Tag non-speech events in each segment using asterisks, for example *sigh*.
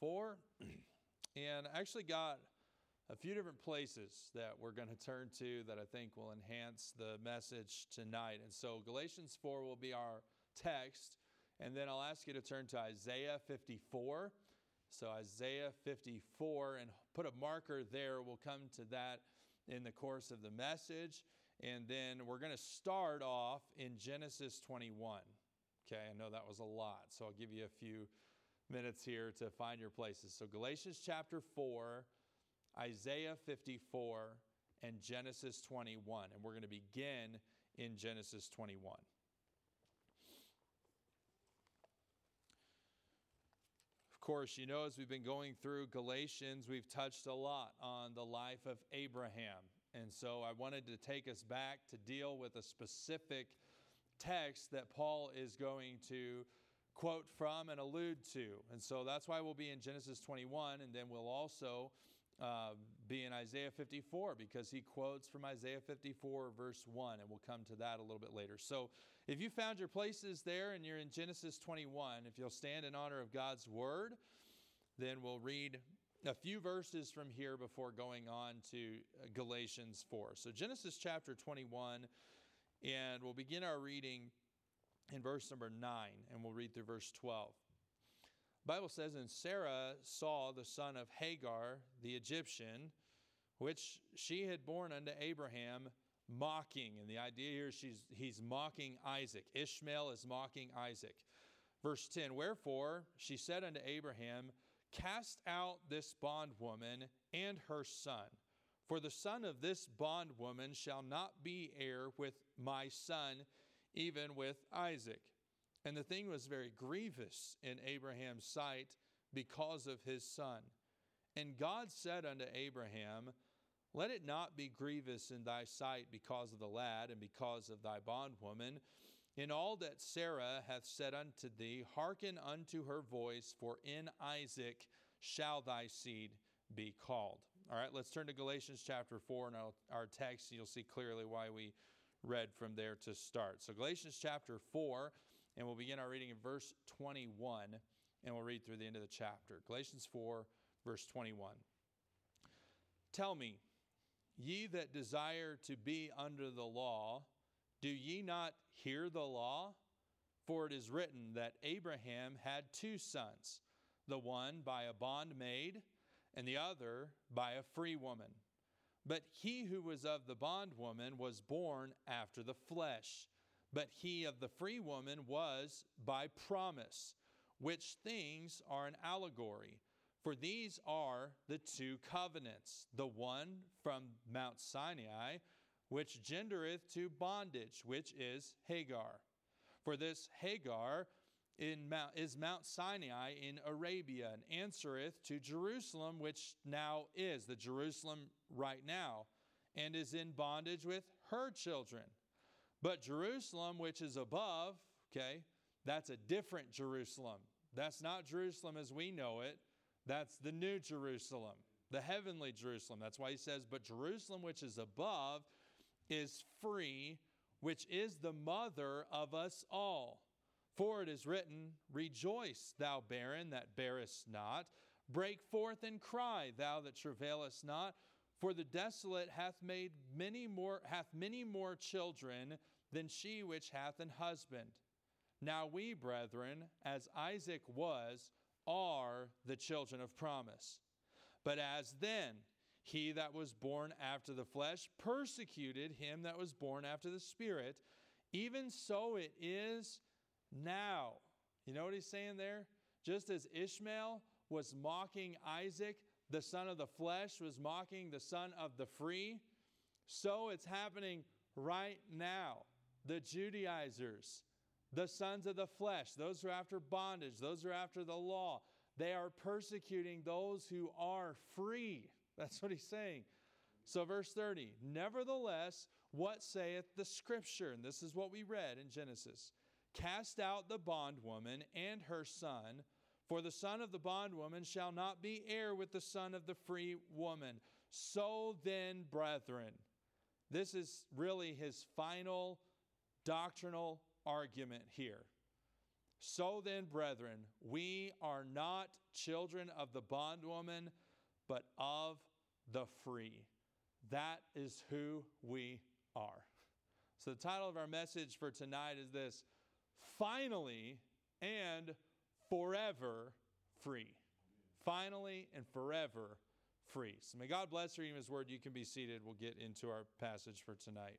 4. And I actually got a few different places that we're going to turn to that I think will enhance the message tonight. And so Galatians 4 will be our text. And then I'll ask you to turn to Isaiah 54. So Isaiah 54, and put a marker there. We'll come to that in the course of the message. And then we're going to start off in Genesis 21. Okay, I know that was a lot, so I'll give you a few minutes here to find your places. So, Galatians chapter 4, Isaiah 54, and Genesis 21. And we're going to begin in Genesis 21. Of course, you know, as we've been going through Galatians, we've touched a lot on the life of Abraham. And so I wanted to take us back to deal with a specific text that Paul is going to quote from and allude to. And so that's why we'll be in Genesis 21, and then we'll also uh, be in Isaiah 54 because he quotes from Isaiah 54, verse 1, and we'll come to that a little bit later. So if you found your places there and you're in Genesis 21, if you'll stand in honor of God's word, then we'll read a few verses from here before going on to uh, Galatians 4. So Genesis chapter 21 and we'll begin our reading in verse number 9, and we'll read through verse 12. The Bible says, And Sarah saw the son of Hagar, the Egyptian, which she had borne unto Abraham, mocking. And the idea here is she's, he's mocking Isaac. Ishmael is mocking Isaac. Verse 10 Wherefore she said unto Abraham, Cast out this bondwoman and her son for the son of this bondwoman shall not be heir with my son, even with Isaac. And the thing was very grievous in Abraham's sight because of his son. And God said unto Abraham, Let it not be grievous in thy sight because of the lad and because of thy bondwoman. In all that Sarah hath said unto thee, hearken unto her voice, for in Isaac shall thy seed be called. All right, let's turn to Galatians chapter 4 and our text. and You'll see clearly why we read from there to start. So, Galatians chapter 4, and we'll begin our reading in verse 21, and we'll read through the end of the chapter. Galatians 4, verse 21. Tell me, ye that desire to be under the law, do ye not hear the law? For it is written that Abraham had two sons, the one by a bondmaid and the other by a free woman. But he who was of the bondwoman was born after the flesh, but he of the free woman was by promise, which things are an allegory. For these are the two covenants the one from Mount Sinai, which gendereth to bondage, which is Hagar. For this Hagar in Mount, is Mount Sinai in Arabia, and answereth to Jerusalem, which now is the Jerusalem right now, and is in bondage with her children. But Jerusalem, which is above, okay, that's a different Jerusalem. That's not Jerusalem as we know it. That's the new Jerusalem, the heavenly Jerusalem. That's why he says, But Jerusalem, which is above, is free, which is the mother of us all. For it is written, Rejoice, thou barren that bearest not. Break forth and cry, thou that travailest not. For the desolate hath made many more hath many more children than she which hath an husband. Now we, brethren, as Isaac was, are the children of promise. But as then he that was born after the flesh persecuted him that was born after the spirit, even so it is now. You know what he's saying there? Just as Ishmael was mocking Isaac, the son of the flesh was mocking the son of the free, so it's happening right now. The Judaizers, the sons of the flesh, those who are after bondage, those who are after the law, they are persecuting those who are free. That's what he's saying. So, verse 30, nevertheless, what saith the scripture? And this is what we read in Genesis. Cast out the bondwoman and her son, for the son of the bondwoman shall not be heir with the son of the free woman. So then, brethren, this is really his final doctrinal argument here. So then, brethren, we are not children of the bondwoman, but of the free. That is who we are. So, the title of our message for tonight is this Finally and Forever Free. Finally and forever free. So, may God bless you in His word. You can be seated. We'll get into our passage for tonight.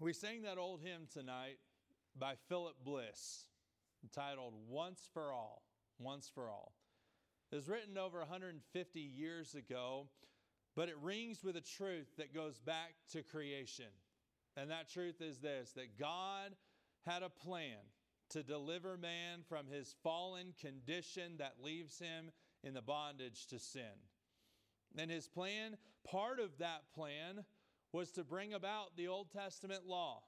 We sang that old hymn tonight by Philip Bliss entitled Once for All. Once for All. It was written over 150 years ago, but it rings with a truth that goes back to creation. And that truth is this that God had a plan to deliver man from his fallen condition that leaves him in the bondage to sin. And his plan, part of that plan, was to bring about the Old Testament law.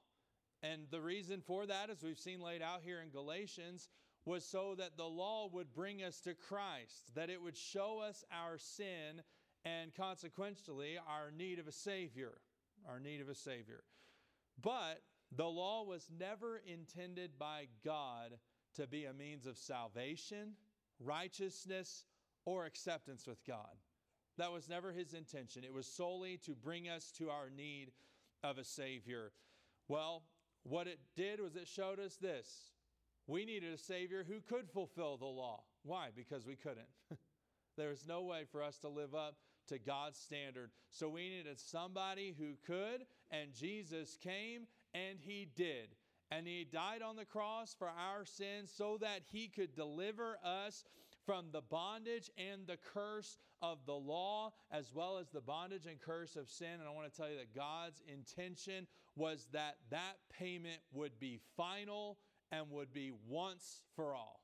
And the reason for that, as we've seen laid out here in Galatians, was so that the law would bring us to Christ, that it would show us our sin and consequently our need of a Savior. Our need of a Savior. But the law was never intended by God to be a means of salvation, righteousness, or acceptance with God. That was never his intention. It was solely to bring us to our need of a Savior. Well, what it did was it showed us this we needed a Savior who could fulfill the law. Why? Because we couldn't. *laughs* there was no way for us to live up to God's standard. So we needed somebody who could, and Jesus came and he did. And he died on the cross for our sins so that he could deliver us from the bondage and the curse of the law, as well as the bondage and curse of sin. And I want to tell you that God's intention was that that payment would be final and would be once for all.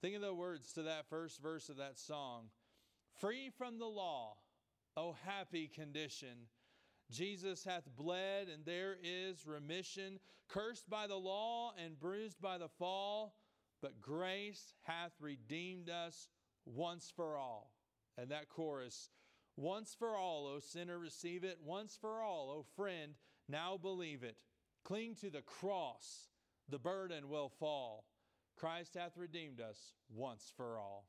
Think of the words to that first verse of that song Free from the law, O happy condition. Jesus hath bled, and there is remission. Cursed by the law and bruised by the fall but grace hath redeemed us once for all. And that chorus, once for all, O sinner, receive it. Once for all, O friend, now believe it. Cling to the cross, the burden will fall. Christ hath redeemed us once for all.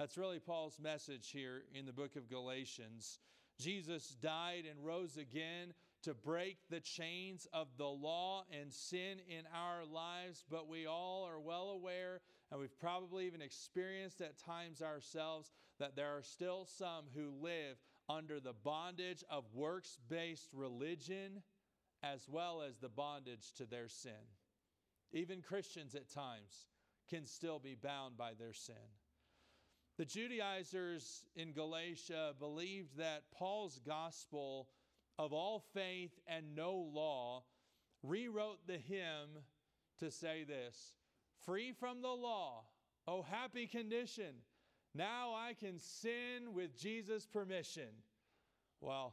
That's really Paul's message here in the book of Galatians. Jesus died and rose again to break the chains of the law and sin in our lives, but we all are well aware, and we've probably even experienced at times ourselves, that there are still some who live under the bondage of works based religion as well as the bondage to their sin. Even Christians at times can still be bound by their sin. The Judaizers in Galatia believed that Paul's gospel of all faith and no law, rewrote the hymn to say this Free from the law, oh happy condition, now I can sin with Jesus' permission. Well,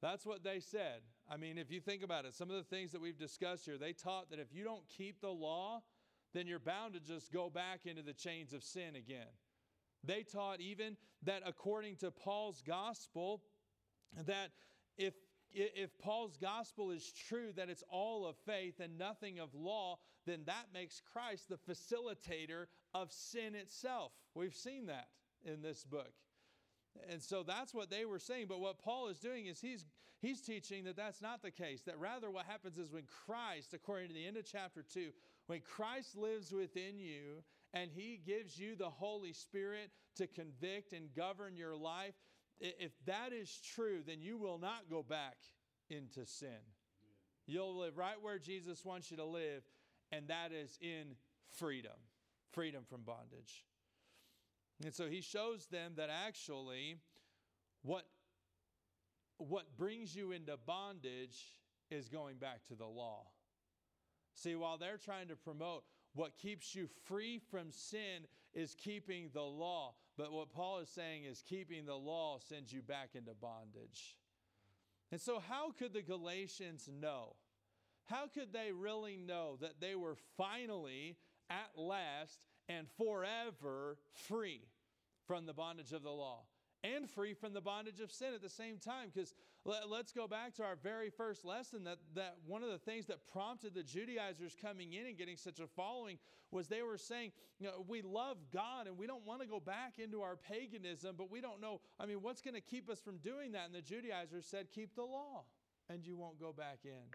that's what they said. I mean, if you think about it, some of the things that we've discussed here, they taught that if you don't keep the law, then you're bound to just go back into the chains of sin again. They taught even that according to Paul's gospel, that if if Paul's gospel is true, that it's all of faith and nothing of law, then that makes Christ the facilitator of sin itself. We've seen that in this book. And so that's what they were saying. But what Paul is doing is he's, he's teaching that that's not the case. That rather, what happens is when Christ, according to the end of chapter 2, when Christ lives within you and he gives you the Holy Spirit to convict and govern your life, if that is true, then you will not go back into sin. You'll live right where Jesus wants you to live, and that is in freedom freedom from bondage. And so he shows them that actually what, what brings you into bondage is going back to the law. See, while they're trying to promote what keeps you free from sin is keeping the law. But what Paul is saying is keeping the law sends you back into bondage. And so, how could the Galatians know? How could they really know that they were finally, at last, and forever free from the bondage of the law? And free from the bondage of sin at the same time. Because let, us go back to our very first lesson that, that one of the things that prompted the Judaizers coming in and getting such a following was they were saying, you know, we love God and we don't want to go back into our paganism, but we don't know, I mean, what's going to keep us from doing that? And the Judaizers said, keep the law and you won't go back in.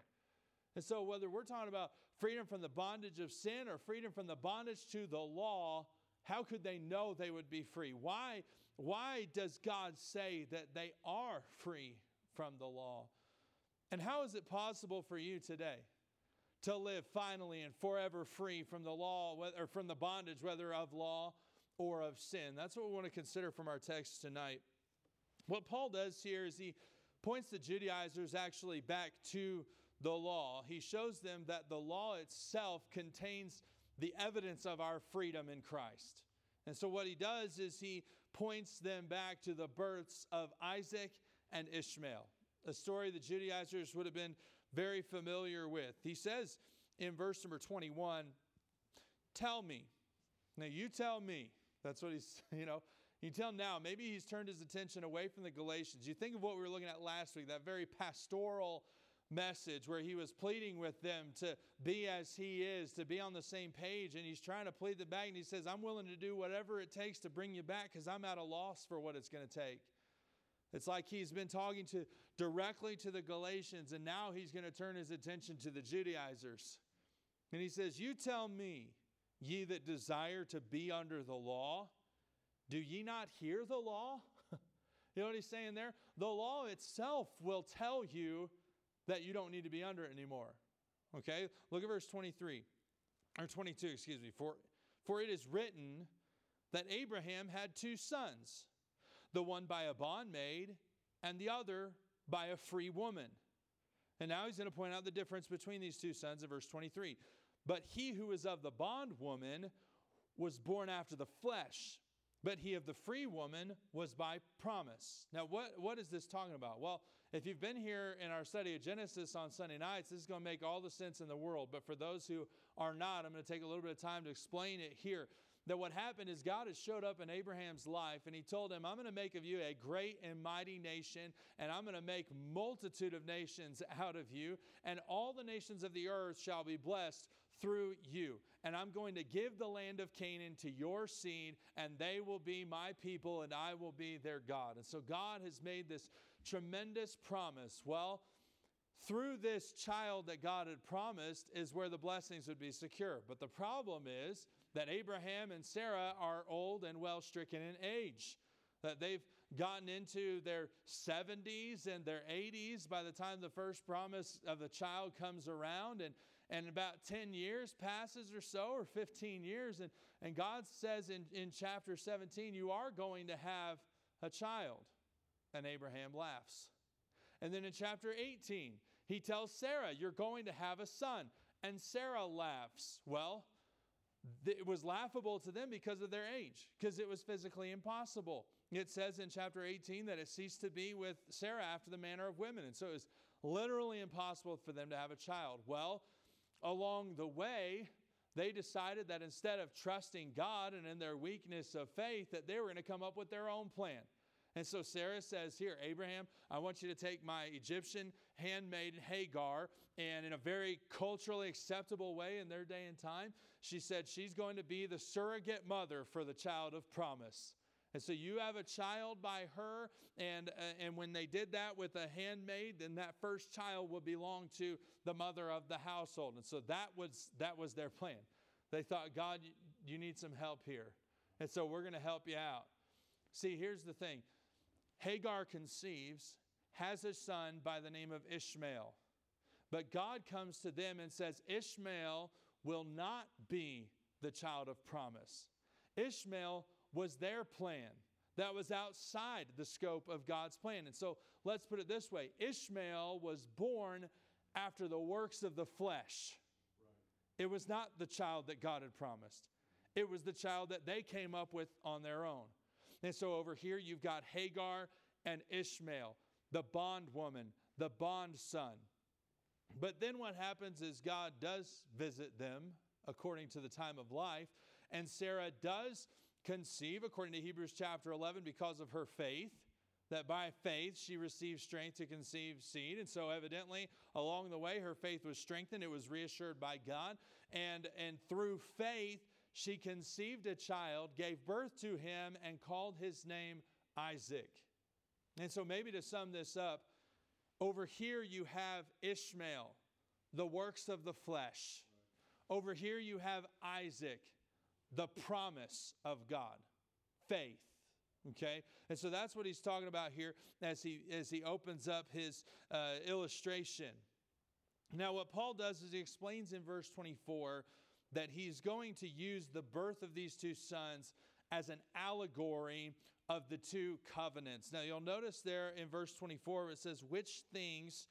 And so, whether we're talking about freedom from the bondage of sin or freedom from the bondage to the law, how could they know they would be free? Why, why does God say that they are free from the law? And how is it possible for you today to live finally and forever free from the law or from the bondage, whether of law or of sin? That's what we want to consider from our text tonight. What Paul does here is he points the Judaizers actually back to the law. He shows them that the law itself contains the evidence of our freedom in Christ. And so, what he does is he points them back to the births of Isaac and Ishmael, a story the Judaizers would have been very familiar with. He says in verse number 21, Tell me. Now, you tell me. That's what he's, *laughs* you know, you tell now, maybe he's turned his attention away from the Galatians. You think of what we were looking at last week, that very pastoral message where he was pleading with them to be as he is, to be on the same page. And he's trying to plead the back, and he says, I'm willing to do whatever it takes to bring you back because I'm at a loss for what it's going to take. It's like he's been talking to directly to the Galatians, and now he's going to turn his attention to the Judaizers. And he says, You tell me, ye that desire to be under the law, do ye not hear the law? *laughs* you know what he's saying there? The law itself will tell you that you don't need to be under anymore. Okay? Look at verse 23 or 22, excuse me. For for it is written that Abraham had two sons, the one by a bondmaid and the other by a free woman. And now he's going to point out the difference between these two sons in verse 23. But he who is of the bondwoman was born after the flesh, but he of the free woman was by promise. Now, what, what is this talking about? Well, if you've been here in our study of Genesis on Sunday nights, this is going to make all the sense in the world. But for those who are not, I'm going to take a little bit of time to explain it here. That what happened is God has showed up in Abraham's life and he told him, I'm going to make of you a great and mighty nation, and I'm going to make multitude of nations out of you, and all the nations of the earth shall be blessed through you. And I'm going to give the land of Canaan to your seed, and they will be my people, and I will be their God. And so God has made this tremendous promise. Well, through this child that God had promised is where the blessings would be secure. But the problem is that Abraham and Sarah are old and well stricken in age. That they've gotten into their 70s and their 80s by the time the first promise of the child comes around. And and about 10 years passes or so, or 15 years, and, and God says in, in chapter 17, You are going to have a child. And Abraham laughs. And then in chapter 18, he tells Sarah, You're going to have a son. And Sarah laughs. Well, it was laughable to them because of their age, because it was physically impossible. It says in chapter 18 that it ceased to be with Sarah after the manner of women. And so it was literally impossible for them to have a child. Well, along the way, they decided that instead of trusting God and in their weakness of faith, that they were going to come up with their own plan. And so Sarah says, Here, Abraham, I want you to take my Egyptian handmaid Hagar, and in a very culturally acceptable way in their day and time, she said she's going to be the surrogate mother for the child of promise. And so you have a child by her, and, uh, and when they did that with a handmaid, then that first child would belong to the mother of the household. And so that was, that was their plan. They thought, God, you need some help here. And so we're going to help you out. See, here's the thing Hagar conceives, has a son by the name of Ishmael. But God comes to them and says, Ishmael will not be the child of promise. Ishmael was their plan. That was outside the scope of God's plan. And so let's put it this way Ishmael was born after the works of the flesh. It was not the child that God had promised, it was the child that they came up with on their own. And so over here, you've got Hagar and Ishmael, the bondwoman, the bond son. But then what happens is God does visit them according to the time of life, and Sarah does conceive, according to Hebrews chapter 11, because of her faith that by faith she received strength to conceive seed. And so, evidently, along the way, her faith was strengthened. It was reassured by God. And, and through faith, she conceived a child, gave birth to him, and called his name Isaac. And so, maybe to sum this up, over here you have Ishmael, the works of the flesh. Over here you have Isaac, the promise of God, faith. Okay, and so that's what he's talking about here as he as he opens up his uh, illustration. Now, what Paul does is he explains in verse 24 that he's going to use the birth of these two sons as an allegory of the two covenants. Now, you'll notice there in verse 24 it says, Which things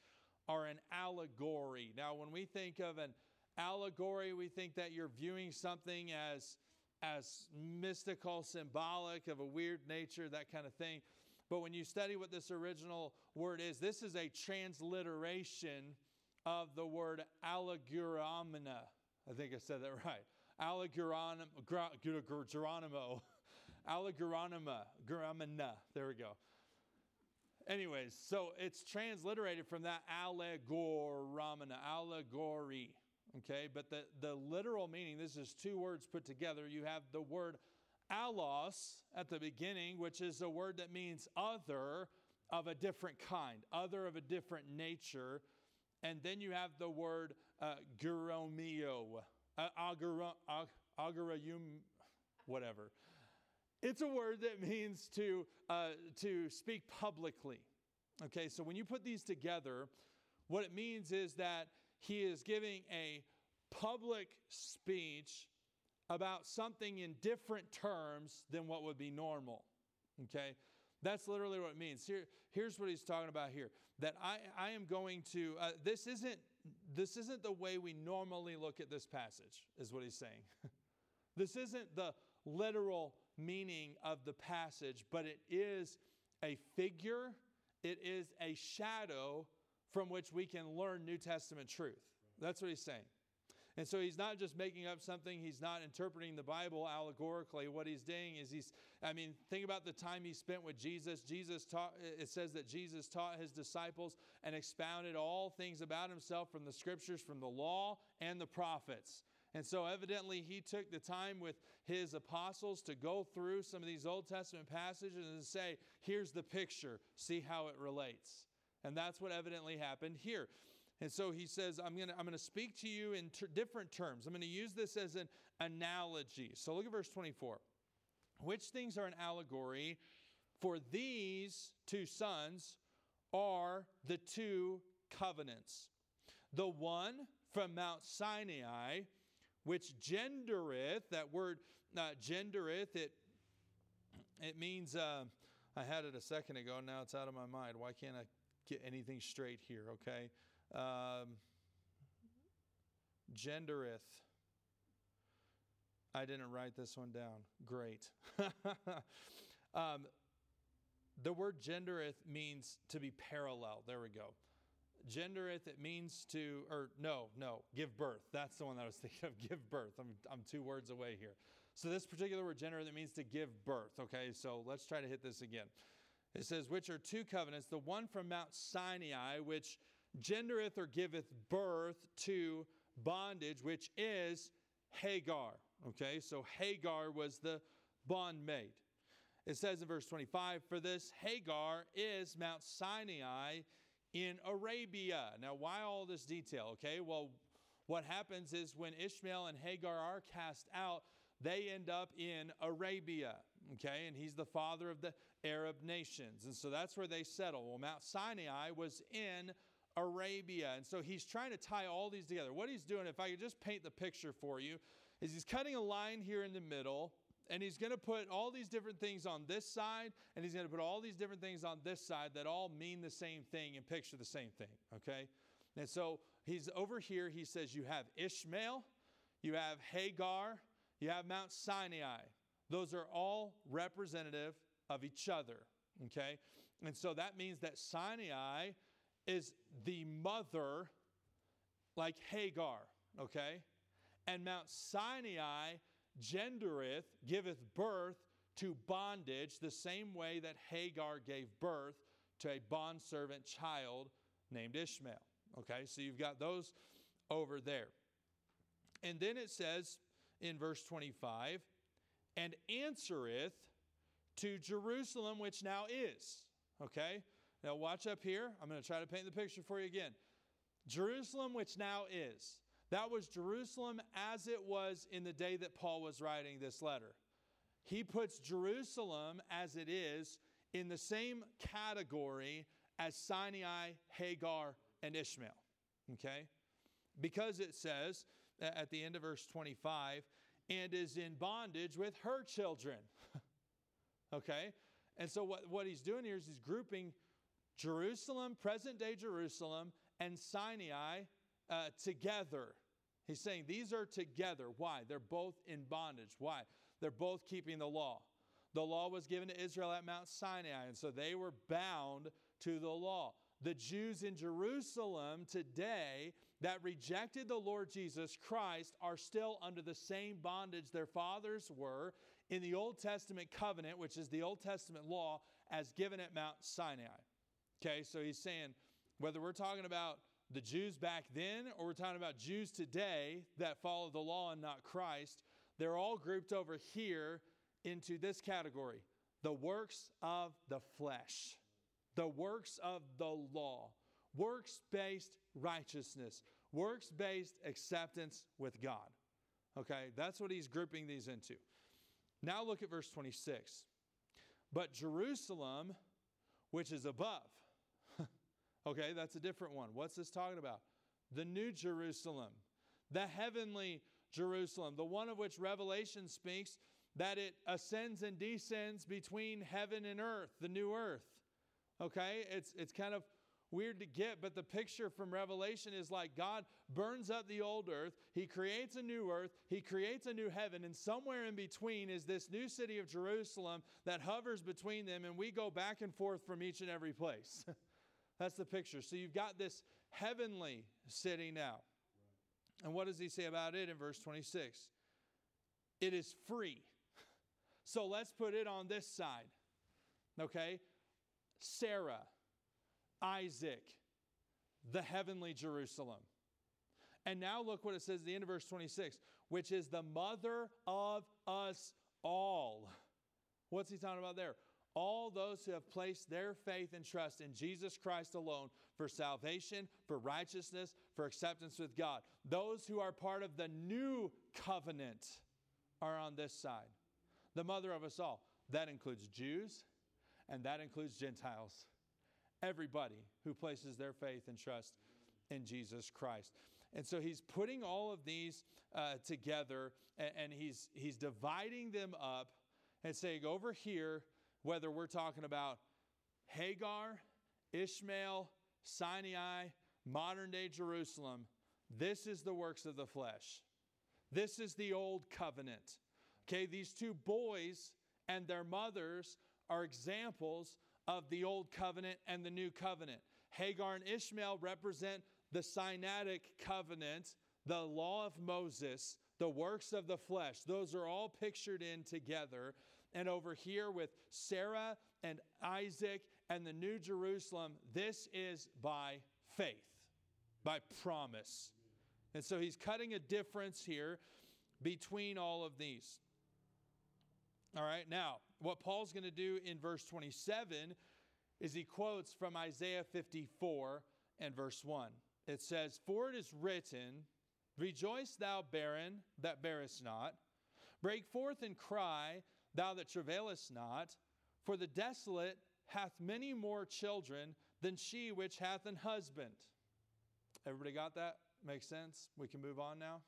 are an allegory? Now, when we think of an allegory, we think that you're viewing something as as mystical, symbolic, of a weird nature, that kind of thing. But when you study what this original word is, this is a transliteration of the word allegoramina. I think I said that right. Allegoronimo, Geronimo. *laughs* allegoronima, Geronima. There we go. Anyways, so it's transliterated from that allegoramina, allegory. Okay, but the, the literal meaning, this is two words put together. You have the word allos at the beginning, which is a word that means other of a different kind, other of a different nature. And then you have the word uh, guromio, uh, agarayum, whatever. It's a word that means to, uh, to speak publicly. Okay, so when you put these together, what it means is that he is giving a public speech about something in different terms than what would be normal. Okay? That's literally what it means. Here, here's what he's talking about here. That I, I am going to, uh, this isn't this isn't the way we normally look at this passage, is what he's saying. *laughs* this isn't the literal meaning of the passage, but it is a figure, it is a shadow from which we can learn New Testament truth. That's what he's saying. And so he's not just making up something, he's not interpreting the Bible allegorically. What he's doing is he's, I mean, think about the time he spent with Jesus. Jesus taught, it says that Jesus taught his disciples and expounded all things about himself from the scriptures, from the law and the prophets. And so, evidently, he took the time with his apostles to go through some of these Old Testament passages and say, here's the picture, see how it relates. And that's what evidently happened here. And so he says, I'm going to I'm to speak to you in ter- different terms. I'm going to use this as an analogy. So look at verse 24. Which things are an allegory? For these two sons are the two covenants. The one from Mount Sinai, which gendereth, that word uh, gendereth, it, it means, uh, I had it a second ago, now it's out of my mind. Why can't I get anything straight here, okay? Um, gendereth. I didn't write this one down. Great. *laughs* um, the word gendereth means to be parallel. There we go. Gendereth, it means to, or no, no, give birth. That's the one that I was *laughs* thinking of. Give birth. I'm, I'm two words away here. So, this particular word, gendereth, it means to give birth. Okay, so let's try to hit this again. It says, which are two covenants, the one from Mount Sinai, which gendereth or giveth birth to bondage, which is Hagar. Okay, so Hagar was the bondmaid. It says in verse 25, For this Hagar is Mount Sinai in Arabia. Now, why all this detail? Okay, well, what happens is when Ishmael and Hagar are cast out, they end up in Arabia. Okay, and he's the father of the Arab nations. And so that's where they settle. Well, Mount Sinai was in Arabia. And so he's trying to tie all these together. What he's doing, if I could just paint the picture for you, is he's cutting a line here in the middle. And he's going to put all these different things on this side, and he's going to put all these different things on this side that all mean the same thing and picture the same thing, okay? And so he's over here, he says, You have Ishmael, you have Hagar, you have Mount Sinai. Those are all representative of each other, okay? And so that means that Sinai is the mother, like Hagar, okay? And Mount Sinai gendereth, giveth birth to bondage the same way that Hagar gave birth to a bondservant child named Ishmael. Okay, so you've got those over there. And then it says in verse 25, and answereth to Jerusalem, which now is. Okay, now watch up here. I'm going to try to paint the picture for you again. Jerusalem, which now is. That was Jerusalem as it was in the day that Paul was writing this letter. He puts Jerusalem as it is in the same category as Sinai, Hagar, and Ishmael. Okay? Because it says at the end of verse 25, and is in bondage with her children. *laughs* okay? And so what, what he's doing here is he's grouping Jerusalem, present day Jerusalem, and Sinai uh, together. He's saying these are together. Why? They're both in bondage. Why? They're both keeping the law. The law was given to Israel at Mount Sinai, and so they were bound to the law. The Jews in Jerusalem today that rejected the Lord Jesus Christ are still under the same bondage their fathers were in the Old Testament covenant, which is the Old Testament law, as given at Mount Sinai. Okay, so he's saying whether we're talking about the Jews back then or we're talking about Jews today that follow the law and not Christ, they're all grouped over here into this category the works of the flesh, the works of the law, works based righteousness, works based acceptance with God. Okay, that's what he's grouping these into. Now look at verse 26. But Jerusalem, which is above, okay, that's a different one. What's this talking about? The new Jerusalem, the heavenly Jerusalem, the one of which Revelation speaks that it ascends and descends between heaven and earth, the new earth. Okay? It's, it's kind of weird to get, but the picture from Revelation is like God burns up the old earth, He creates a new earth, He creates a new heaven, and somewhere in between is this new city of Jerusalem that hovers between them, and we go back and forth from each and every place. *laughs* That's the picture. So you've got this heavenly city now. And what does he say about it in verse 26? It is free. So let's put it on this side. Okay? Sarah, Isaac, the heavenly Jerusalem. And now look what it says at the end of verse 26, which is the mother of us all. What's he talking about there? All those who have placed their faith and trust in Jesus Christ alone for salvation, for righteousness, for acceptance with God. Those who are part of the new covenant are on this side. The mother of us all. That includes Jews and that includes Gentiles. Everybody who places their faith and trust in Jesus Christ. And so he's putting all of these uh, together and, and he's, he's dividing them up and saying, over here, whether we're talking about Hagar, Ishmael, Sinai, modern day Jerusalem, this is the works of the flesh. This is the old covenant. Okay, these two boys and their mothers are examples of the old covenant and the new covenant. Hagar and Ishmael represent the Sinaitic covenant, the law of Moses, the works of the flesh. Those are all pictured in together. And over here with Sarah and Isaac and the New Jerusalem, this is by faith, by promise. And so he's cutting a difference here between all of these. All right, now, what Paul's going to do in verse 27 is he quotes from Isaiah 54 and verse 1. It says, For it is written, Rejoice, thou barren that bearest not. Break forth and cry, thou that travailest not. For the desolate hath many more children than she which hath an husband. Everybody got that? Makes sense? We can move on now?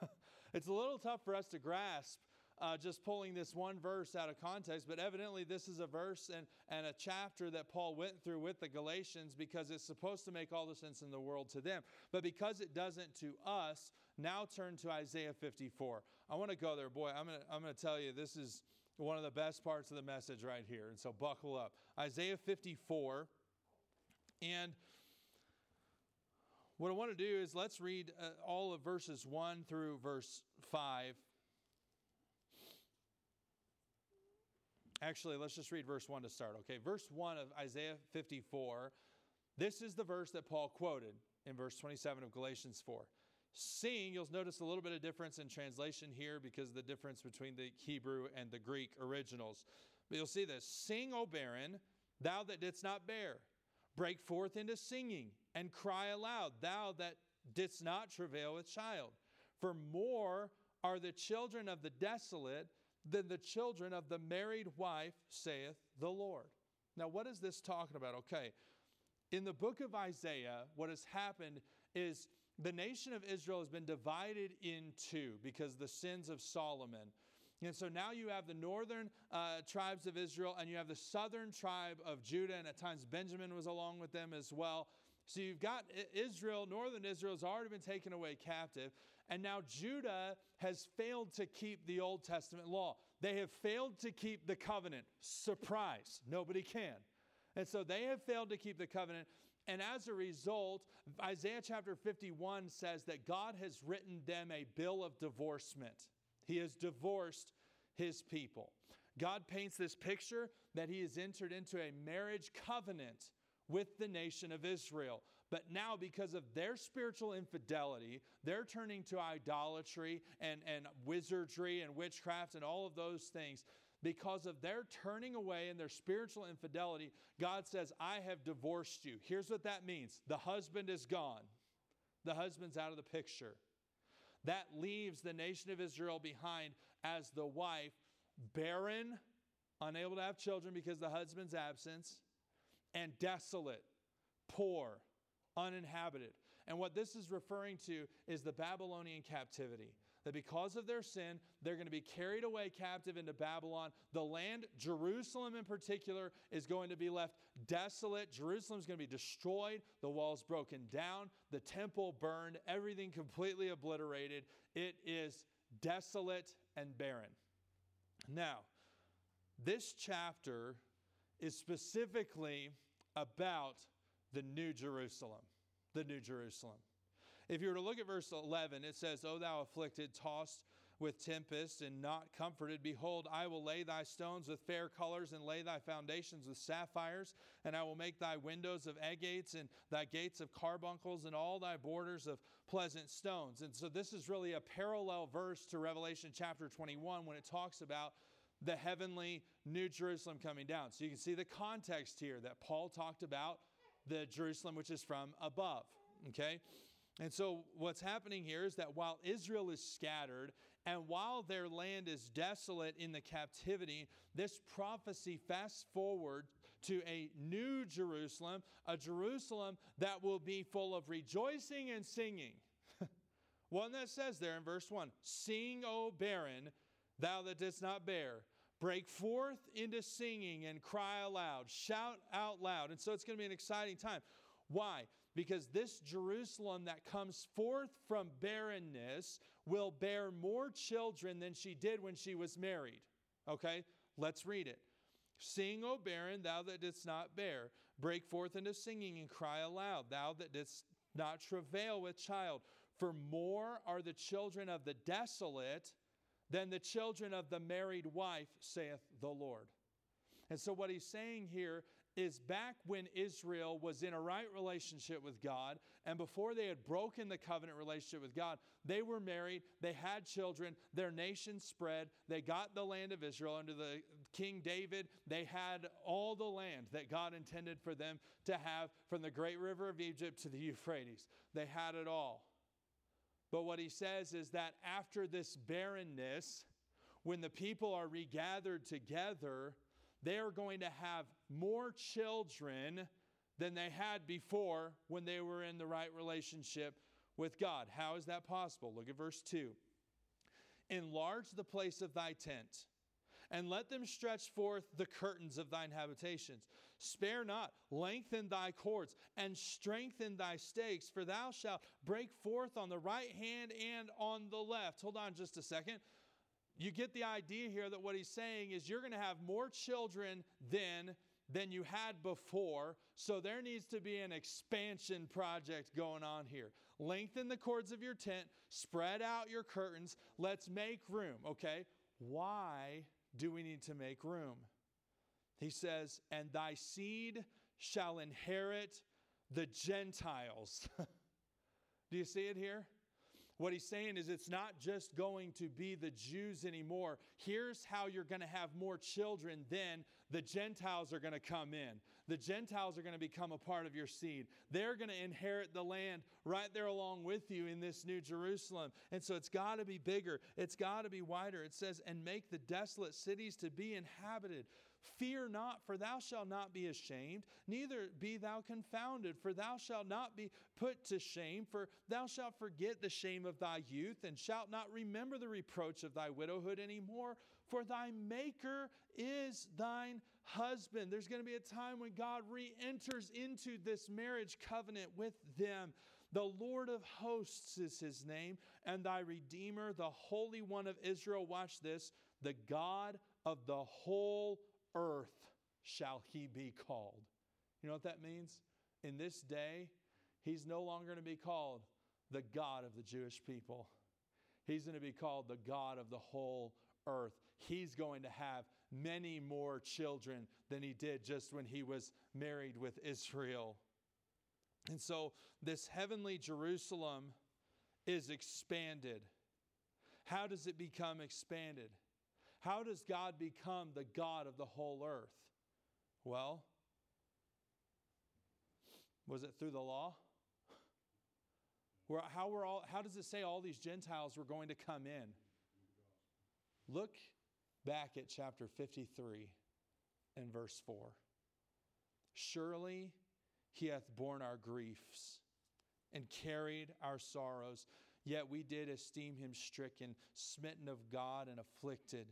*laughs* it's a little tough for us to grasp uh, just pulling this one verse out of context, but evidently this is a verse and, and a chapter that Paul went through with the Galatians because it's supposed to make all the sense in the world to them. But because it doesn't to us, now turn to Isaiah 54. I want to go there. Boy, I'm going to I'm going to tell you, this is one of the best parts of the message right here. And so buckle up. Isaiah 54. And what I want to do is let's read uh, all of verses 1 through verse 5 actually, let's just read verse 1 to start, okay? Verse 1 of Isaiah 54. This is the verse that Paul quoted in verse 27 of Galatians 4. Sing, you'll notice a little bit of difference in translation here because of the difference between the Hebrew and the Greek originals. But you'll see this Sing, O barren, thou that didst not bear. Break forth into singing and cry aloud, thou that didst not travail with child. For more are the children of the desolate than the children of the married wife, saith the Lord. Now, what is this talking about? Okay, in the book of Isaiah, what has happened is the nation of Israel has been divided in two because the sins of Solomon. And so now you have the northern uh, tribes of Israel and you have the southern tribe of Judah, and at times Benjamin was along with them as well. So you've got Israel, northern Israel has already been taken away captive, and now Judah has failed to keep the Old Testament law. They have failed to keep the covenant. Surprise, nobody can. And so they have failed to keep the covenant. And as a result, Isaiah chapter 51 says that God has written them a bill of divorcement. He has divorced his people. God paints this picture that he has entered into a marriage covenant with the nation of Israel. But now, because of their spiritual infidelity, they're turning to idolatry and, and wizardry and witchcraft and all of those things. Because of their turning away and their spiritual infidelity, God says, I have divorced you. Here's what that means the husband is gone, the husband's out of the picture. That leaves the nation of Israel behind as the wife, barren, unable to have children because the husband's absence, and desolate, poor, uninhabited. And what this is referring to is the Babylonian captivity. That because of their sin, they're going to be carried away captive into Babylon. The land, Jerusalem in particular, is going to be left desolate. Jerusalem is going to be destroyed, the walls broken down, the temple burned, everything completely obliterated. It is desolate and barren. Now, this chapter is specifically about the New Jerusalem. The New Jerusalem. If you were to look at verse 11, it says, O thou afflicted, tossed with tempest and not comforted, behold, I will lay thy stones with fair colors and lay thy foundations with sapphires, and I will make thy windows of agates and thy gates of carbuncles and all thy borders of pleasant stones. And so this is really a parallel verse to Revelation chapter 21 when it talks about the heavenly New Jerusalem coming down. So you can see the context here that Paul talked about the Jerusalem which is from above. Okay? And so, what's happening here is that while Israel is scattered and while their land is desolate in the captivity, this prophecy fast forward to a new Jerusalem, a Jerusalem that will be full of rejoicing and singing. *laughs* One that says there in verse 1 Sing, O barren, thou that didst not bear. Break forth into singing and cry aloud. Shout out loud. And so it's going to be an exciting time. Why? Because this Jerusalem that comes forth from barrenness will bear more children than she did when she was married. Okay? Let's read it. Sing, O barren, thou that didst not bear. Break forth into singing and cry aloud, thou that didst not travail with child. For more are the children of the desolate than the children of the married wife, saith the Lord. And so, what he's saying here is back when Israel was in a right relationship with God, and before they had broken the covenant relationship with God, they were married, they had children, their nation spread, they got the land of Israel under the King David. They had all the land that God intended for them to have from the great river of Egypt to the Euphrates. They had it all. But what he says is that after this barrenness, when the people are regathered together, they are going to have more children than they had before when they were in the right relationship with God. How is that possible? Look at verse 2. Enlarge the place of thy tent, and let them stretch forth the curtains of thine habitations. Spare not, lengthen thy cords, and strengthen thy stakes, for thou shalt break forth on the right hand and on the left. Hold on just a second. You get the idea here that what he's saying is you're going to have more children then than you had before. So there needs to be an expansion project going on here. Lengthen the cords of your tent, spread out your curtains, let's make room, okay? Why do we need to make room? He says, And thy seed shall inherit the Gentiles. *laughs* Do you see it here? What he's saying is it's not just going to be the Jews anymore. Here's how you're going to have more children, then the Gentiles are going to come in. The Gentiles are going to become a part of your seed. They're going to inherit the land right there along with you in this new Jerusalem. And so it's got to be bigger, it's got to be wider. It says, and make the desolate cities to be inhabited. Fear not, for thou shalt not be ashamed, neither be thou confounded, for thou shalt not be put to shame, for thou shalt forget the shame of thy youth, and shalt not remember the reproach of thy widowhood anymore, for thy Maker is thine husband. There's going to be a time when God re enters into this marriage covenant with them. The Lord of hosts is his name, and thy Redeemer, the Holy One of Israel. Watch this the God of the whole earth shall he be called. You know what that means? In this day, he's no longer going to be called the God of the Jewish people. He's going to be called the God of the whole earth. He's going to have many more children than he did just when he was married with Israel. And so, this heavenly Jerusalem is expanded. How does it become expanded? How does God become the God of the whole earth? Well, was it through the law? Where, how, were all, how does it say all these Gentiles were going to come in? Look back at chapter 53 and verse 4. Surely he hath borne our griefs and carried our sorrows, yet we did esteem him stricken, smitten of God, and afflicted.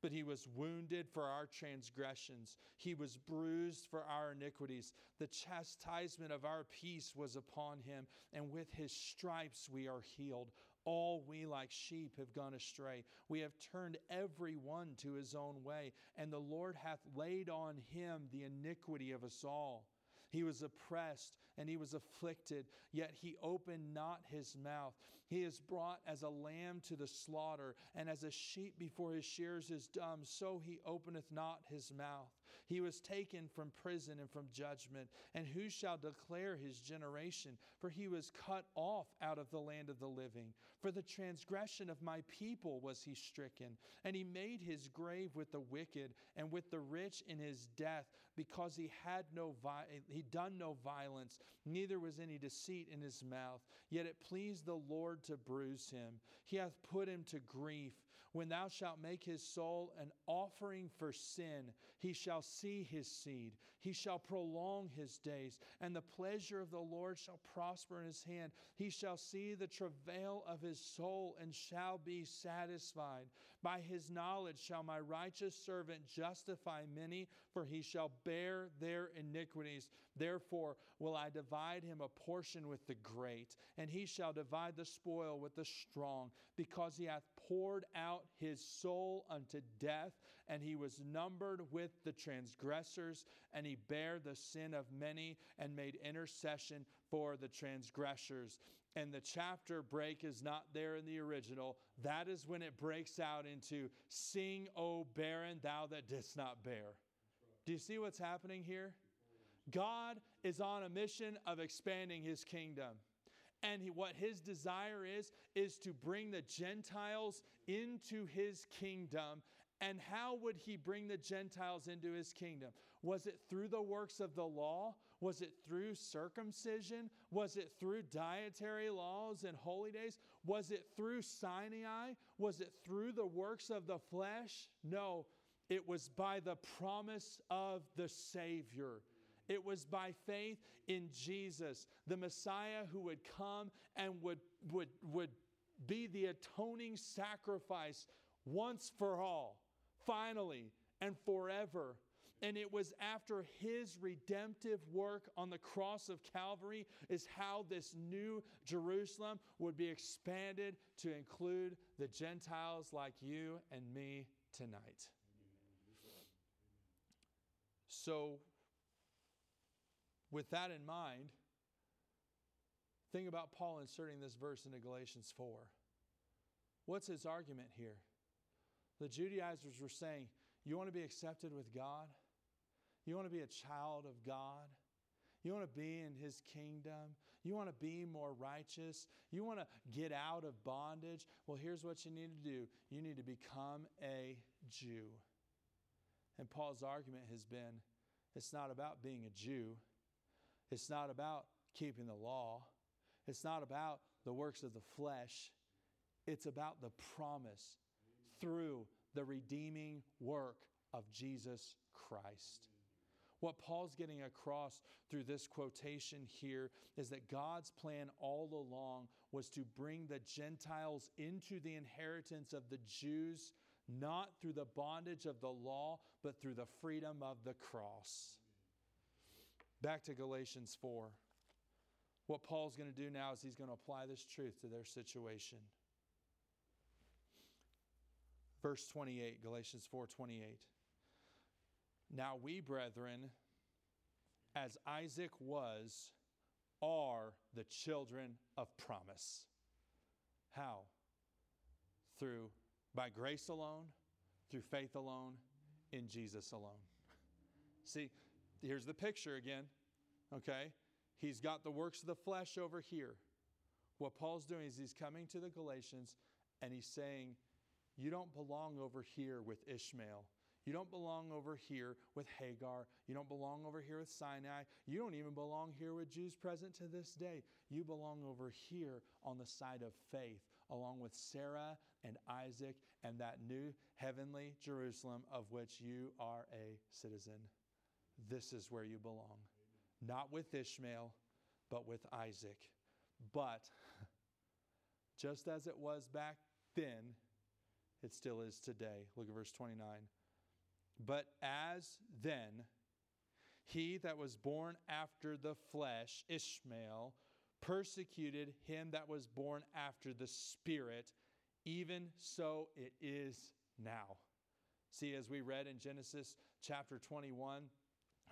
But he was wounded for our transgressions, he was bruised for our iniquities. The chastisement of our peace was upon him, and with his stripes we are healed. All we like sheep have gone astray. We have turned every one to his own way, and the Lord hath laid on him the iniquity of us all. He was oppressed and he was afflicted, yet he opened not his mouth. He is brought as a lamb to the slaughter, and as a sheep before his shears is dumb, so he openeth not his mouth. He was taken from prison and from judgment. And who shall declare his generation? For he was cut off out of the land of the living. For the transgression of my people was he stricken. And he made his grave with the wicked and with the rich in his death, because he had no vi- he done no violence, neither was any deceit in his mouth. Yet it pleased the Lord to bruise him. He hath put him to grief. When thou shalt make his soul an offering for sin, he shall see his seed. He shall prolong his days, and the pleasure of the Lord shall prosper in his hand. He shall see the travail of his soul and shall be satisfied. By his knowledge shall my righteous servant justify many, for he shall bear their iniquities. Therefore will I divide him a portion with the great, and he shall divide the spoil with the strong, because he hath poured out his soul unto death, and he was numbered with the transgressors, and he bare the sin of many, and made intercession for the transgressors. And the chapter break is not there in the original. That is when it breaks out into Sing, O barren, thou that didst not bear. Do you see what's happening here? God is on a mission of expanding his kingdom. And he, what his desire is, is to bring the Gentiles into his kingdom. And how would he bring the Gentiles into his kingdom? Was it through the works of the law? Was it through circumcision? Was it through dietary laws and holy days? Was it through Sinai? Was it through the works of the flesh? No, it was by the promise of the Savior. It was by faith in Jesus, the Messiah who would come and would, would, would be the atoning sacrifice once for all, finally and forever. And it was after his redemptive work on the cross of Calvary, is how this new Jerusalem would be expanded to include the Gentiles like you and me tonight. So, with that in mind, think about Paul inserting this verse into Galatians 4. What's his argument here? The Judaizers were saying, You want to be accepted with God? You want to be a child of God? You want to be in His kingdom? You want to be more righteous? You want to get out of bondage? Well, here's what you need to do you need to become a Jew. And Paul's argument has been it's not about being a Jew, it's not about keeping the law, it's not about the works of the flesh, it's about the promise through the redeeming work of Jesus Christ. What Paul's getting across through this quotation here is that God's plan all along was to bring the Gentiles into the inheritance of the Jews, not through the bondage of the law, but through the freedom of the cross. Back to Galatians 4. What Paul's going to do now is he's going to apply this truth to their situation. Verse 28, Galatians 4:28. Now we, brethren, as Isaac was, are the children of promise. How? Through by grace alone, through faith alone, in Jesus alone. See, here's the picture again. Okay? He's got the works of the flesh over here. What Paul's doing is he's coming to the Galatians and he's saying, You don't belong over here with Ishmael. You don't belong over here with Hagar. You don't belong over here with Sinai. You don't even belong here with Jews present to this day. You belong over here on the side of faith, along with Sarah and Isaac and that new heavenly Jerusalem of which you are a citizen. This is where you belong. Not with Ishmael, but with Isaac. But *laughs* just as it was back then, it still is today. Look at verse 29. But as then, he that was born after the flesh, Ishmael, persecuted him that was born after the Spirit, even so it is now. See, as we read in Genesis chapter 21,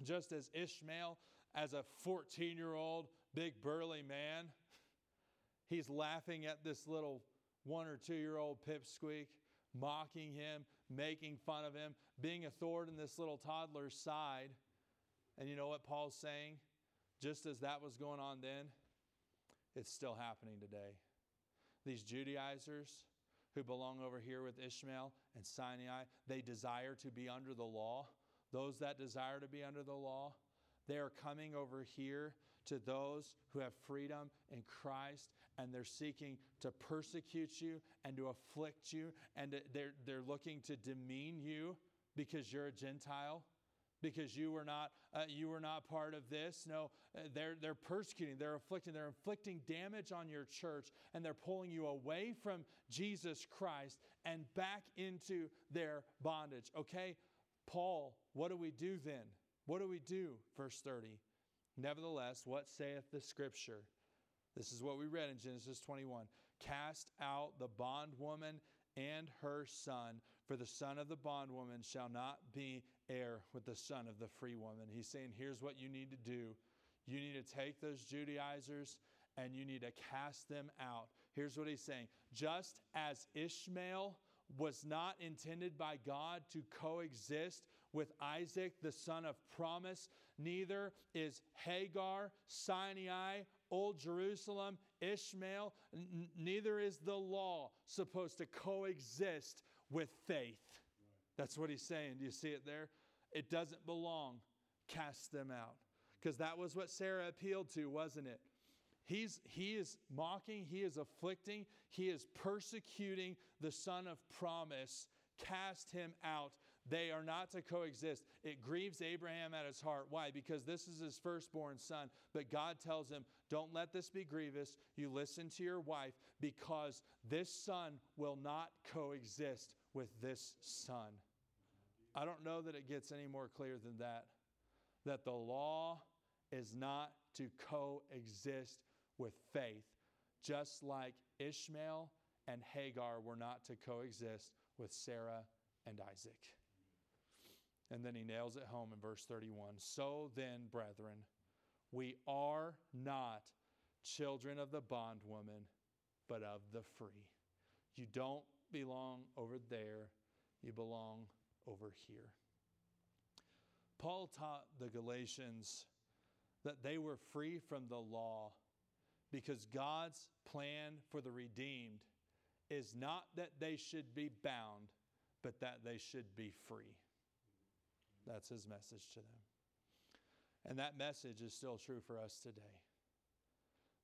just as Ishmael, as a 14 year old, big burly man, he's laughing at this little one or two year old pipsqueak, mocking him, making fun of him, being a thorn in this little toddler's side. And you know what Paul's saying? Just as that was going on then, it's still happening today. These Judaizers who belong over here with Ishmael and Sinai, they desire to be under the law. Those that desire to be under the law, they are coming over here to those who have freedom in Christ and they're seeking to persecute you and to afflict you and they're, they're looking to demean you because you're a Gentile because you were not uh, you were not part of this. No uh, they're they're persecuting they're afflicting they're inflicting damage on your church and they're pulling you away from Jesus Christ and back into their bondage. Okay paul what do we do then? What do we do? Verse 30 nevertheless what saith the scripture this is what we read in Genesis 21 cast out the bondwoman and her son, for the son of the bondwoman shall not be heir with the son of the free woman. He's saying, here's what you need to do. You need to take those Judaizers and you need to cast them out. Here's what he's saying just as Ishmael was not intended by God to coexist with Isaac, the son of promise, neither is Hagar, Sinai, Old Jerusalem, Ishmael, n- neither is the law supposed to coexist with faith. That's what he's saying. Do you see it there? It doesn't belong. Cast them out. Because that was what Sarah appealed to, wasn't it? He's, he is mocking, he is afflicting, he is persecuting the son of promise. Cast him out. They are not to coexist. It grieves Abraham at his heart. Why? Because this is his firstborn son. But God tells him, Don't let this be grievous. You listen to your wife, because this son will not coexist with this son. I don't know that it gets any more clear than that. That the law is not to coexist with faith, just like Ishmael and Hagar were not to coexist with Sarah and Isaac. And then he nails it home in verse 31. So then, brethren, we are not children of the bondwoman, but of the free. You don't belong over there, you belong over here. Paul taught the Galatians that they were free from the law because God's plan for the redeemed is not that they should be bound, but that they should be free. That's his message to them. And that message is still true for us today.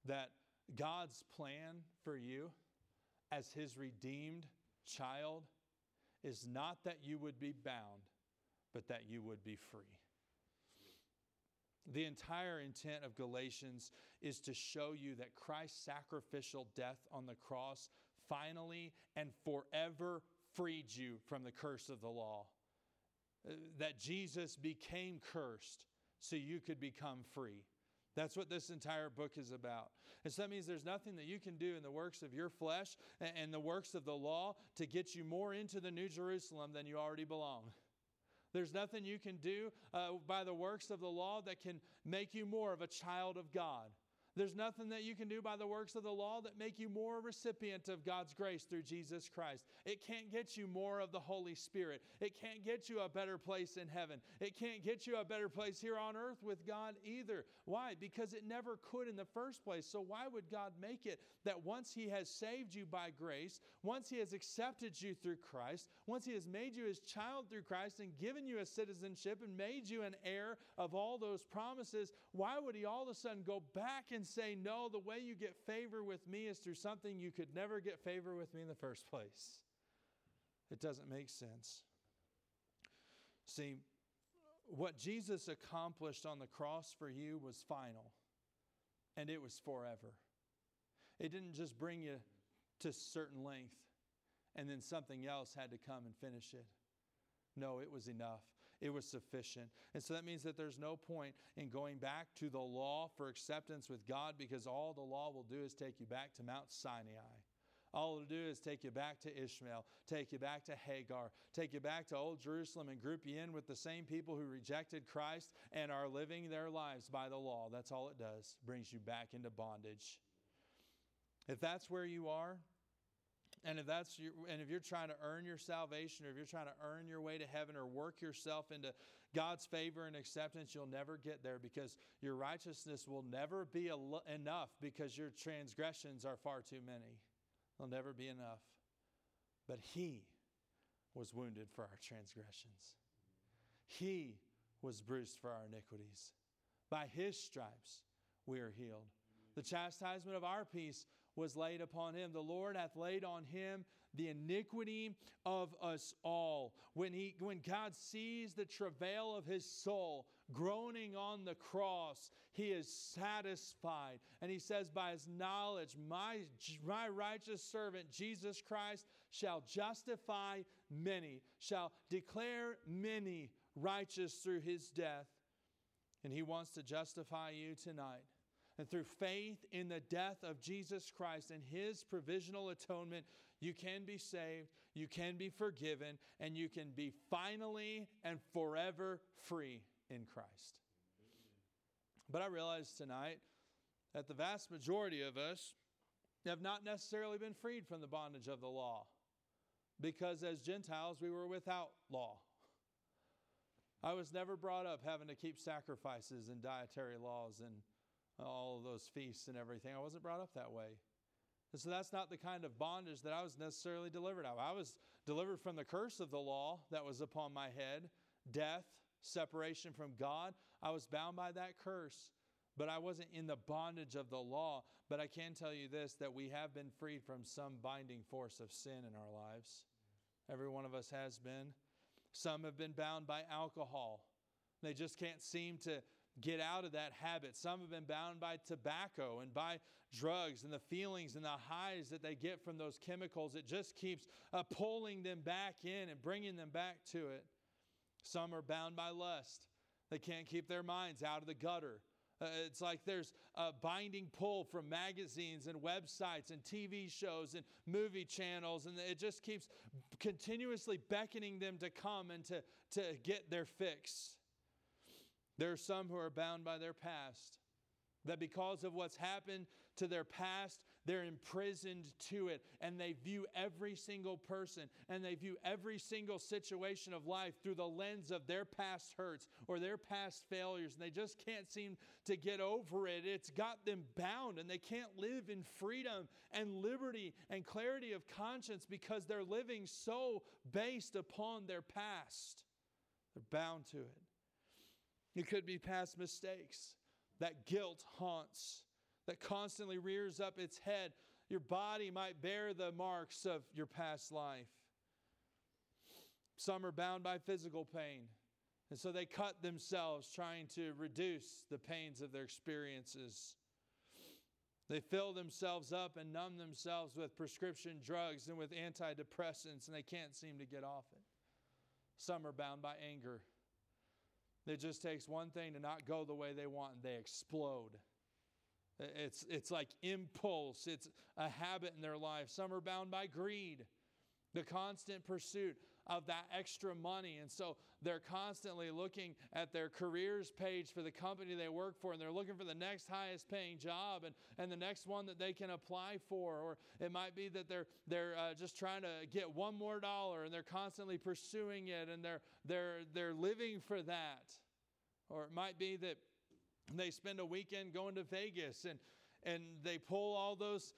That God's plan for you as his redeemed child is not that you would be bound, but that you would be free. The entire intent of Galatians is to show you that Christ's sacrificial death on the cross finally and forever freed you from the curse of the law. That Jesus became cursed so you could become free. That's what this entire book is about. And so that means there's nothing that you can do in the works of your flesh and the works of the law to get you more into the New Jerusalem than you already belong. There's nothing you can do uh, by the works of the law that can make you more of a child of God. There's nothing that you can do by the works of the law that make you more a recipient of God's grace through Jesus Christ. It can't get you more of the Holy Spirit. It can't get you a better place in heaven. It can't get you a better place here on earth with God either. Why? Because it never could in the first place. So why would God make it that once He has saved you by grace, once He has accepted you through Christ, once He has made you His child through Christ and given you a citizenship and made you an heir of all those promises, why would He all of a sudden go back and say, No, the way you get favor with me is through something you could never get favor with me in the first place. It doesn't make sense. See, what Jesus accomplished on the cross for you was final, and it was forever. It didn't just bring you to certain length, and then something else had to come and finish it. No, it was enough it was sufficient. And so that means that there's no point in going back to the law for acceptance with God because all the law will do is take you back to Mount Sinai. All it'll do is take you back to Ishmael, take you back to Hagar, take you back to Old Jerusalem, and group you in with the same people who rejected Christ and are living their lives by the law. That's all it does, brings you back into bondage. If that's where you are, and if that's your, and if you're trying to earn your salvation, or if you're trying to earn your way to heaven, or work yourself into God's favor and acceptance, you'll never get there because your righteousness will never be enough because your transgressions are far too many. They'll never be enough. But He was wounded for our transgressions. He was bruised for our iniquities. By His stripes we are healed. The chastisement of our peace was laid upon him. The Lord hath laid on him the iniquity of us all. When, he, when God sees the travail of his soul groaning on the cross, he is satisfied. And he says, By his knowledge, my, my righteous servant, Jesus Christ, shall justify many, shall declare many righteous through his death. And he wants to justify you tonight. And through faith in the death of Jesus Christ and his provisional atonement, you can be saved, you can be forgiven, and you can be finally and forever free in Christ. But I realize tonight that the vast majority of us have not necessarily been freed from the bondage of the law because as Gentiles we were without law. I was never brought up having to keep sacrifices and dietary laws and all those feasts and everything. I wasn't brought up that way. And so that's not the kind of bondage that I was necessarily delivered of. I was delivered from the curse of the law that was upon my head death, separation from God. I was bound by that curse, but I wasn't in the bondage of the law. But I can tell you this that we have been freed from some binding force of sin in our lives. Every one of us has been. Some have been bound by alcohol. They just can't seem to get out of that habit. Some have been bound by tobacco and by drugs and the feelings and the highs that they get from those chemicals. It just keeps uh, pulling them back in and bringing them back to it. Some are bound by lust. They can't keep their minds out of the gutter. Uh, it's like there's a binding pull from magazines and websites and TV shows and movie channels, and it just keeps continuously beckoning them to come and to, to get their fix. There are some who are bound by their past. That because of what's happened to their past, they're imprisoned to it and they view every single person and they view every single situation of life through the lens of their past hurts or their past failures and they just can't seem to get over it. It's got them bound and they can't live in freedom and liberty and clarity of conscience because they're living so based upon their past. They're bound to it. It could be past mistakes. That guilt haunts, that constantly rears up its head. Your body might bear the marks of your past life. Some are bound by physical pain, and so they cut themselves trying to reduce the pains of their experiences. They fill themselves up and numb themselves with prescription drugs and with antidepressants, and they can't seem to get off it. Some are bound by anger. It just takes one thing to not go the way they want, and they explode. It's, it's like impulse, it's a habit in their life. Some are bound by greed, the constant pursuit of that extra money. And so they're constantly looking at their careers page for the company they work for, and they're looking for the next highest paying job and, and the next one that they can apply for. Or it might be that they're, they're uh, just trying to get one more dollar and they're constantly pursuing it and they're, they're, they're living for that. Or it might be that they spend a weekend going to Vegas and, and they pull all those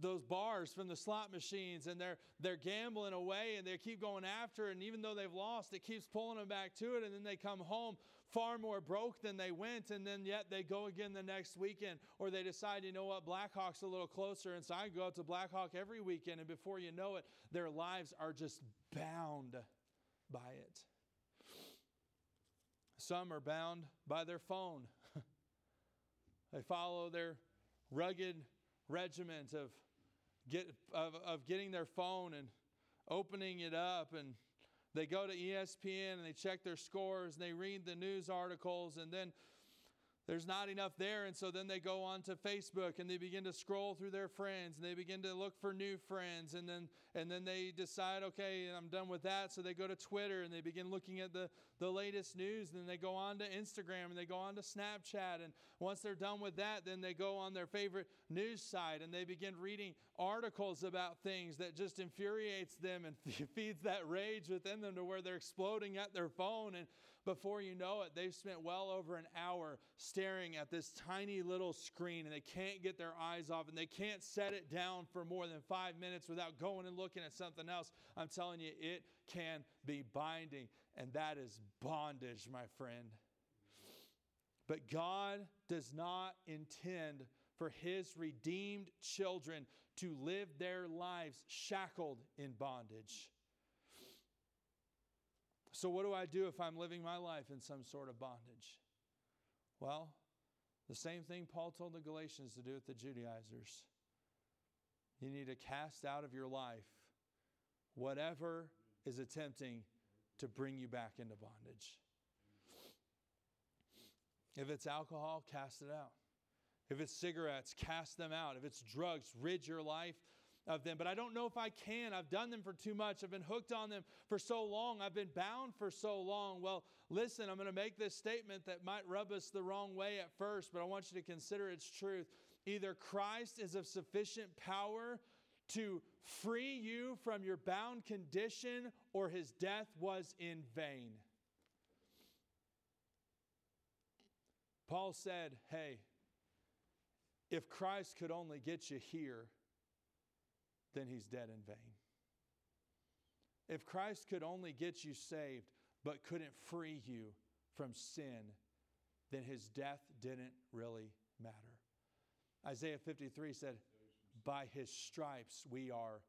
those bars from the slot machines and they're they're gambling away and they keep going after it and even though they've lost it keeps pulling them back to it and then they come home far more broke than they went and then yet they go again the next weekend or they decide you know what? Black Hawk's a little closer and so i go out to Black Hawk every weekend and before you know it their lives are just bound by it. Some are bound by their phone. *laughs* They follow their rugged regiment of, get, of, of getting their phone and opening it up and they go to ESPN and they check their scores and they read the news articles and then there's not enough there. And so then they go on to Facebook and they begin to scroll through their friends and they begin to look for new friends. And then, and then they decide, okay, I'm done with that. So they go to Twitter and they begin looking at the, the latest news. And then they go on to Instagram and they go on to Snapchat. And once they're done with that, then they go on their favorite news site and they begin reading articles about things that just infuriates them and *laughs* feeds that rage within them to where they're exploding at their phone. And before you know it, they've spent well over an hour staring at this tiny little screen and they can't get their eyes off and they can't set it down for more than five minutes without going and looking at something else. I'm telling you, it can be binding, and that is bondage, my friend. But God does not intend for his redeemed children to live their lives shackled in bondage. So, what do I do if I'm living my life in some sort of bondage? Well, the same thing Paul told the Galatians to do with the Judaizers. You need to cast out of your life whatever is attempting to bring you back into bondage. If it's alcohol, cast it out. If it's cigarettes, cast them out. If it's drugs, rid your life of them, but I don't know if I can. I've done them for too much. I've been hooked on them for so long. I've been bound for so long. Well, listen, I'm going to make this statement that might rub us the wrong way at first, but I want you to consider its truth. Either Christ is of sufficient power to free you from your bound condition, or his death was in vain. Paul said, Hey, if Christ could only get you here, then he's dead in vain. If Christ could only get you saved, but couldn't free you from sin, then his death didn't really matter. Isaiah 53 said, By his stripes we are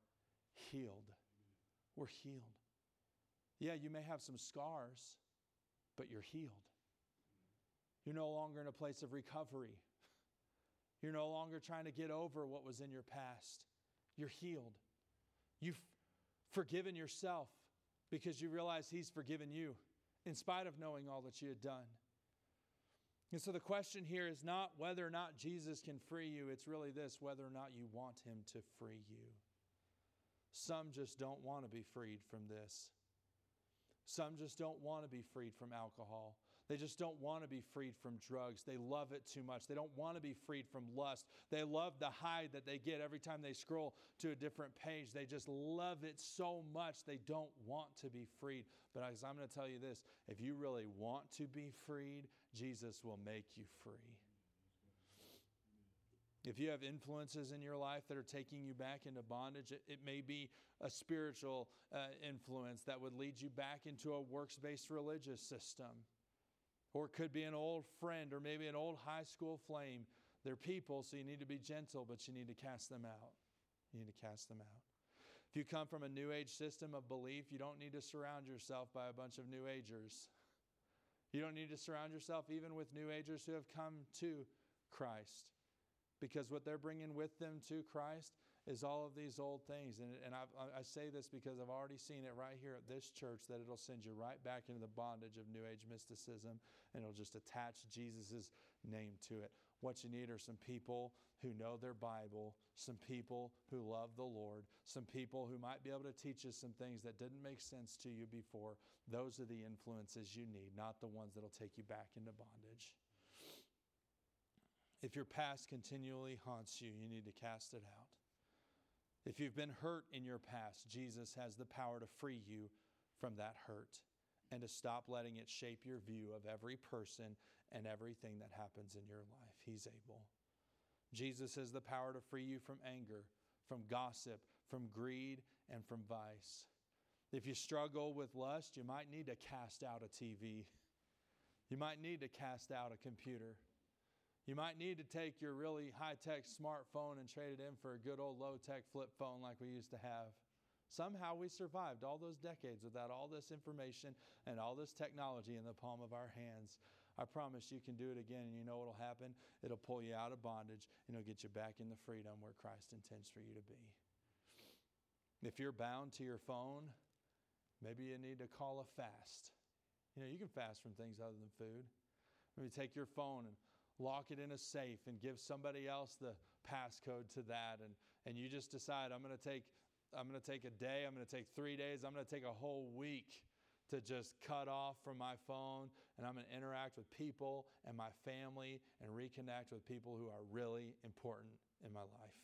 healed. We're healed. Yeah, you may have some scars, but you're healed. You're no longer in a place of recovery. You're no longer trying to get over what was in your past. You're healed. You've forgiven yourself because you realize He's forgiven you in spite of knowing all that you had done. And so the question here is not whether or not Jesus can free you, it's really this whether or not you want Him to free you. Some just don't want to be freed from this. Some just don't want to be freed from alcohol. They just don't want to be freed from drugs. They love it too much. They don't want to be freed from lust. They love the high that they get every time they scroll to a different page. They just love it so much. They don't want to be freed. But I'm going to tell you this if you really want to be freed, Jesus will make you free. If you have influences in your life that are taking you back into bondage, it, it may be a spiritual uh, influence that would lead you back into a works based religious system. Or it could be an old friend or maybe an old high school flame. They're people, so you need to be gentle, but you need to cast them out. You need to cast them out. If you come from a New Age system of belief, you don't need to surround yourself by a bunch of New Agers. You don't need to surround yourself even with New Agers who have come to Christ because what they're bringing with them to Christ is all of these old things. And, and I, I say this because I've already seen it right here at this church that it'll send you right back into the bondage of New Age mysticism and it'll just attach Jesus' name to it. What you need are some people who know their Bible, some people who love the Lord, some people who might be able to teach you some things that didn't make sense to you before. Those are the influences you need, not the ones that'll take you back into bondage. If your past continually haunts you, you need to cast it out. If you've been hurt in your past, Jesus has the power to free you from that hurt and to stop letting it shape your view of every person and everything that happens in your life. He's able. Jesus has the power to free you from anger, from gossip, from greed, and from vice. If you struggle with lust, you might need to cast out a TV. You might need to cast out a computer. You might need to take your really high tech smartphone and trade it in for a good old low tech flip phone like we used to have. Somehow we survived all those decades without all this information and all this technology in the palm of our hands. I promise you can do it again, and you know what will happen? It'll pull you out of bondage and it'll get you back in the freedom where Christ intends for you to be. If you're bound to your phone, maybe you need to call a fast. You know, you can fast from things other than food. Maybe take your phone and lock it in a safe and give somebody else the passcode to that and and you just decide I'm going to take I'm going to take a day, I'm going to take 3 days, I'm going to take a whole week to just cut off from my phone and I'm going to interact with people and my family and reconnect with people who are really important in my life.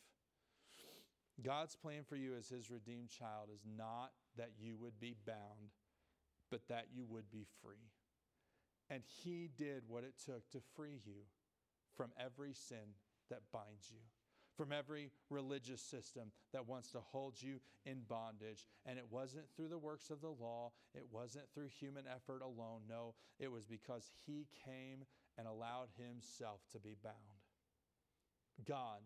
God's plan for you as his redeemed child is not that you would be bound, but that you would be free. And he did what it took to free you from every sin that binds you, from every religious system that wants to hold you in bondage. And it wasn't through the works of the law, it wasn't through human effort alone. No, it was because He came and allowed Himself to be bound. God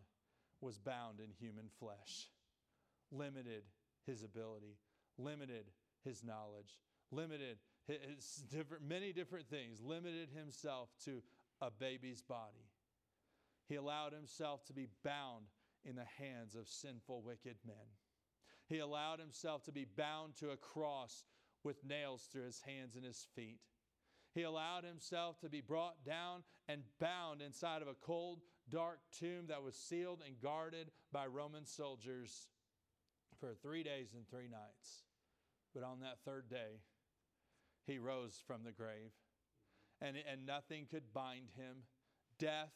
was bound in human flesh, limited His ability, limited His knowledge, limited his different, many different things, limited Himself to a baby's body. He allowed himself to be bound in the hands of sinful, wicked men. He allowed himself to be bound to a cross with nails through his hands and his feet. He allowed himself to be brought down and bound inside of a cold, dark tomb that was sealed and guarded by Roman soldiers for three days and three nights. But on that third day, he rose from the grave, and, and nothing could bind him. Death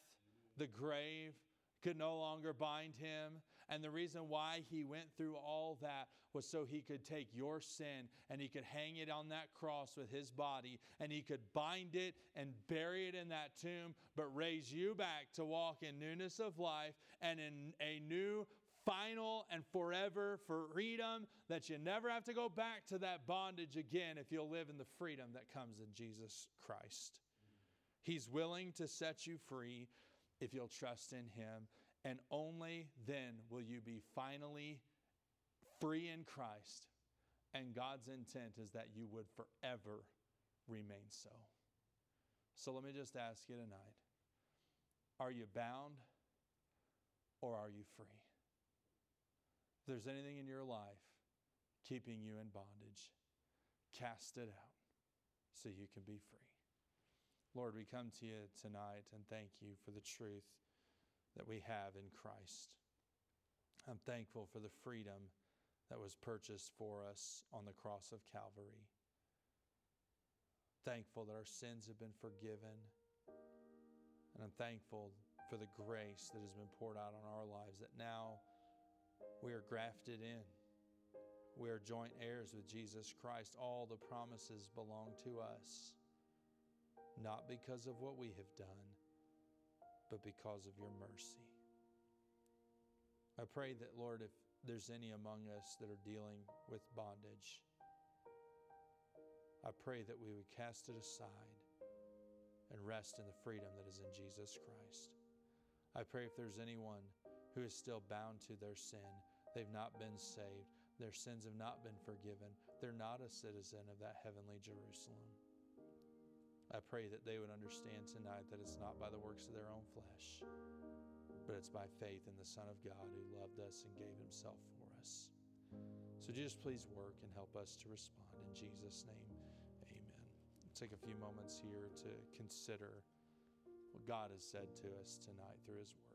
the grave could no longer bind him. And the reason why he went through all that was so he could take your sin and he could hang it on that cross with his body and he could bind it and bury it in that tomb, but raise you back to walk in newness of life and in a new, final, and forever freedom that you never have to go back to that bondage again if you'll live in the freedom that comes in Jesus Christ. He's willing to set you free if you'll trust in Him. And only then will you be finally free in Christ. And God's intent is that you would forever remain so. So let me just ask you tonight are you bound or are you free? If there's anything in your life keeping you in bondage, cast it out so you can be free. Lord, we come to you tonight and thank you for the truth that we have in Christ. I'm thankful for the freedom that was purchased for us on the cross of Calvary. Thankful that our sins have been forgiven. And I'm thankful for the grace that has been poured out on our lives, that now we are grafted in. We are joint heirs with Jesus Christ. All the promises belong to us, not because of what we have done, but because of your mercy. I pray that, Lord, if there's any among us that are dealing with bondage, I pray that we would cast it aside and rest in the freedom that is in Jesus Christ. I pray if there's anyone who is still bound to their sin, they've not been saved, their sins have not been forgiven, they're not a citizen of that heavenly Jerusalem. I pray that they would understand tonight that it's not by the works of their own flesh, but it's by faith in the Son of God who loved us and gave himself for us. So just please work and help us to respond. In Jesus' name, amen. take a few moments here to consider what God has said to us tonight through His Word.